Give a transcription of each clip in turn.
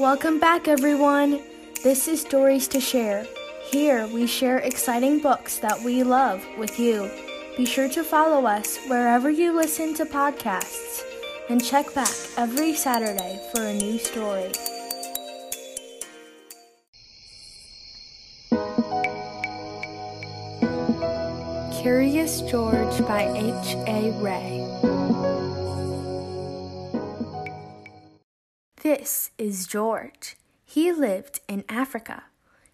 Welcome back, everyone. This is Stories to Share. Here we share exciting books that we love with you. Be sure to follow us wherever you listen to podcasts and check back every Saturday for a new story. Curious George by H. A. This is George. He lived in Africa.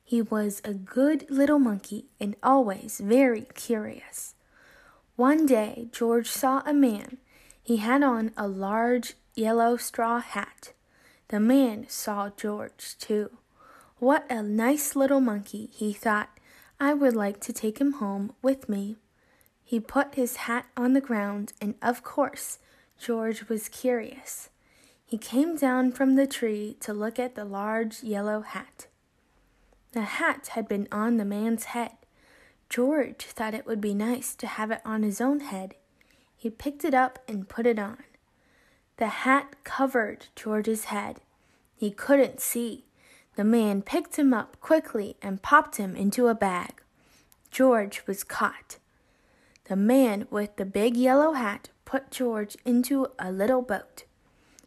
He was a good little monkey and always very curious. One day, George saw a man. He had on a large yellow straw hat. The man saw George, too. What a nice little monkey, he thought. I would like to take him home with me. He put his hat on the ground, and of course, George was curious. He came down from the tree to look at the large yellow hat. The hat had been on the man's head. George thought it would be nice to have it on his own head. He picked it up and put it on. The hat covered George's head. He couldn't see. The man picked him up quickly and popped him into a bag. George was caught. The man with the big yellow hat put George into a little boat,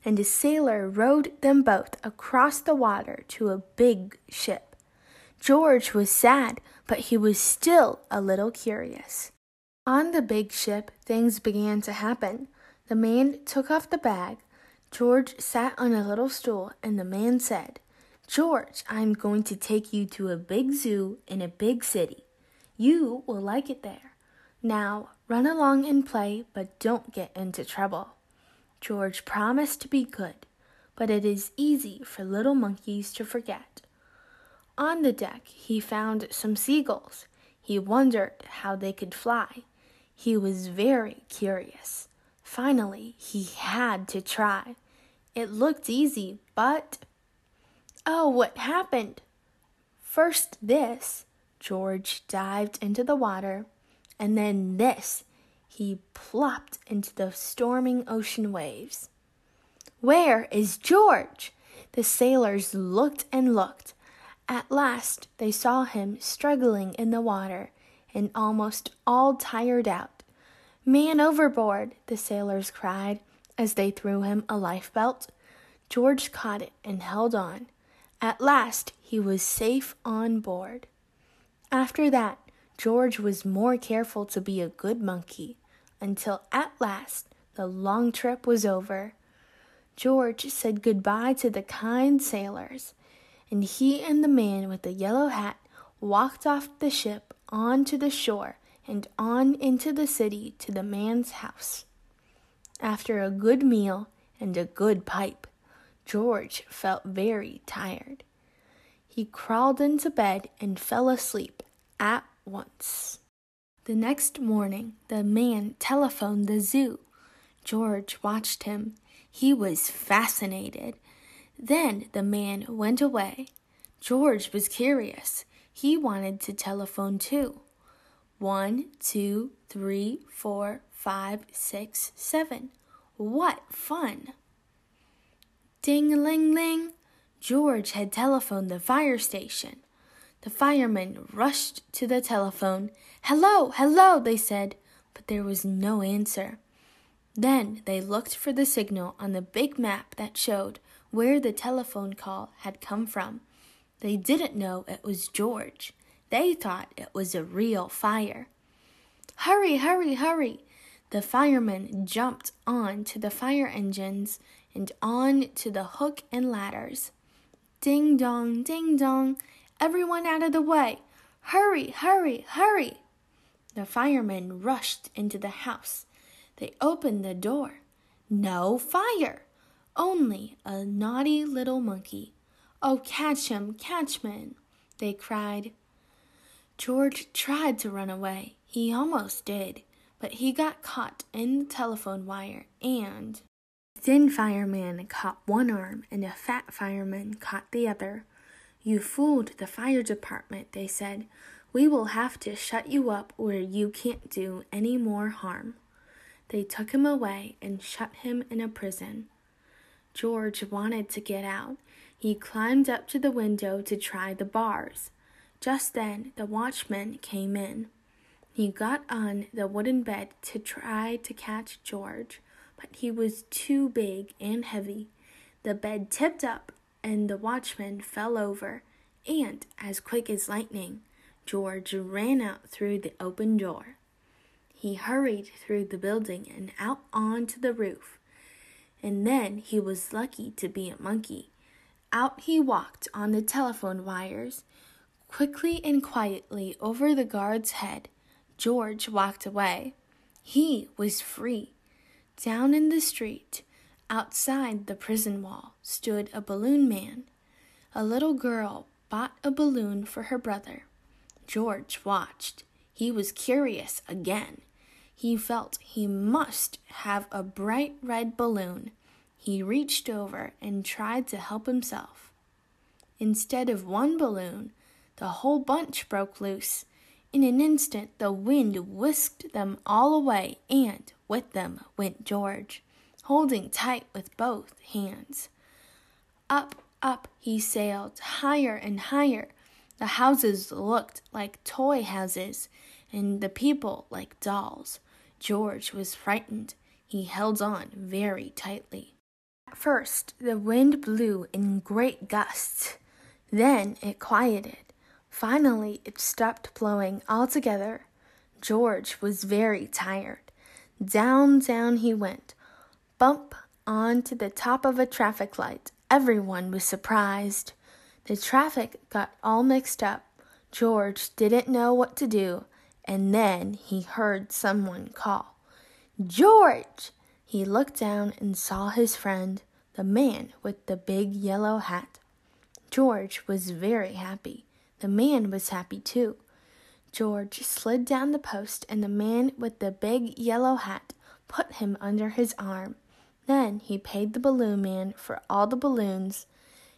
and a sailor rowed them both across the water to a big ship. George was sad, but he was still a little curious. On the big ship, things began to happen. The man took off the bag. George sat on a little stool, and the man said, George, I'm going to take you to a big zoo in a big city. You will like it there. Now run along and play, but don't get into trouble. George promised to be good, but it is easy for little monkeys to forget. On the deck, he found some seagulls. He wondered how they could fly. He was very curious. Finally, he had to try. It looked easy, but Oh, what happened? First, this. George dived into the water, and then this. He plopped into the storming ocean waves. Where is George? The sailors looked and looked. At last, they saw him struggling in the water and almost all tired out. Man overboard, the sailors cried as they threw him a lifebelt. George caught it and held on. At last he was safe on board. After that, George was more careful to be a good monkey until at last the long trip was over. George said goodbye to the kind sailors, and he and the man with the yellow hat walked off the ship on to the shore and on into the city to the man's house. After a good meal and a good pipe, George felt very tired. He crawled into bed and fell asleep at once. The next morning, the man telephoned the zoo. George watched him. He was fascinated. Then the man went away. George was curious. He wanted to telephone too. One, two, three, four, five, six, seven. What fun! Ding ling ling! George had telephoned the fire station. The firemen rushed to the telephone. Hello, hello, they said, but there was no answer. Then they looked for the signal on the big map that showed where the telephone call had come from. They didn't know it was George. They thought it was a real fire. Hurry, hurry, hurry! The firemen jumped on to the fire engines and on to the hook and ladders. Ding dong, ding dong, everyone out of the way! Hurry, hurry, hurry! The firemen rushed into the house. They opened the door. No fire! Only a naughty little monkey. Oh, catch him, catch him! They cried. George tried to run away. He almost did, but he got caught in the telephone wire and A thin fireman caught one arm and a fat fireman caught the other. You fooled the fire department, they said. We will have to shut you up where you can't do any more harm. They took him away and shut him in a prison. George wanted to get out. He climbed up to the window to try the bars. Just then, the watchman came in. He got on the wooden bed to try to catch George, but he was too big and heavy. The bed tipped up, and the watchman fell over, and, as quick as lightning, George ran out through the open door. He hurried through the building and out onto the roof. And then he was lucky to be a monkey. Out he walked on the telephone wires. Quickly and quietly over the guard's head, George walked away. He was free. Down in the street, outside the prison wall, stood a balloon man. A little girl bought a balloon for her brother. George watched. He was curious again. He felt he must have a bright red balloon. He reached over and tried to help himself. Instead of one balloon, the whole bunch broke loose. In an instant, the wind whisked them all away, and with them went George, holding tight with both hands. Up, up he sailed, higher and higher. The houses looked like toy houses, and the people like dolls. George was frightened. He held on very tightly. At first, the wind blew in great gusts. Then it quieted. Finally, it stopped blowing altogether. George was very tired. Down, down he went, bump onto the top of a traffic light. Everyone was surprised. The traffic got all mixed up. George didn't know what to do and then he heard someone call, George! He looked down and saw his friend, the man with the big yellow hat. George was very happy. The man was happy too. George slid down the post, and the man with the big yellow hat put him under his arm. Then he paid the balloon man for all the balloons,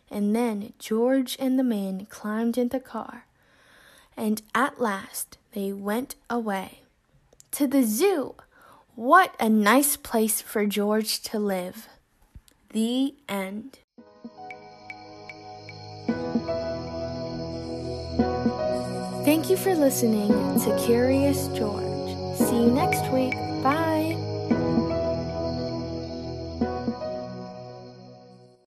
and then George and the man climbed in the car. And at last they went away. To the zoo! What a nice place for George to live. The end. Thank you for listening to Curious George. See you next week. Bye.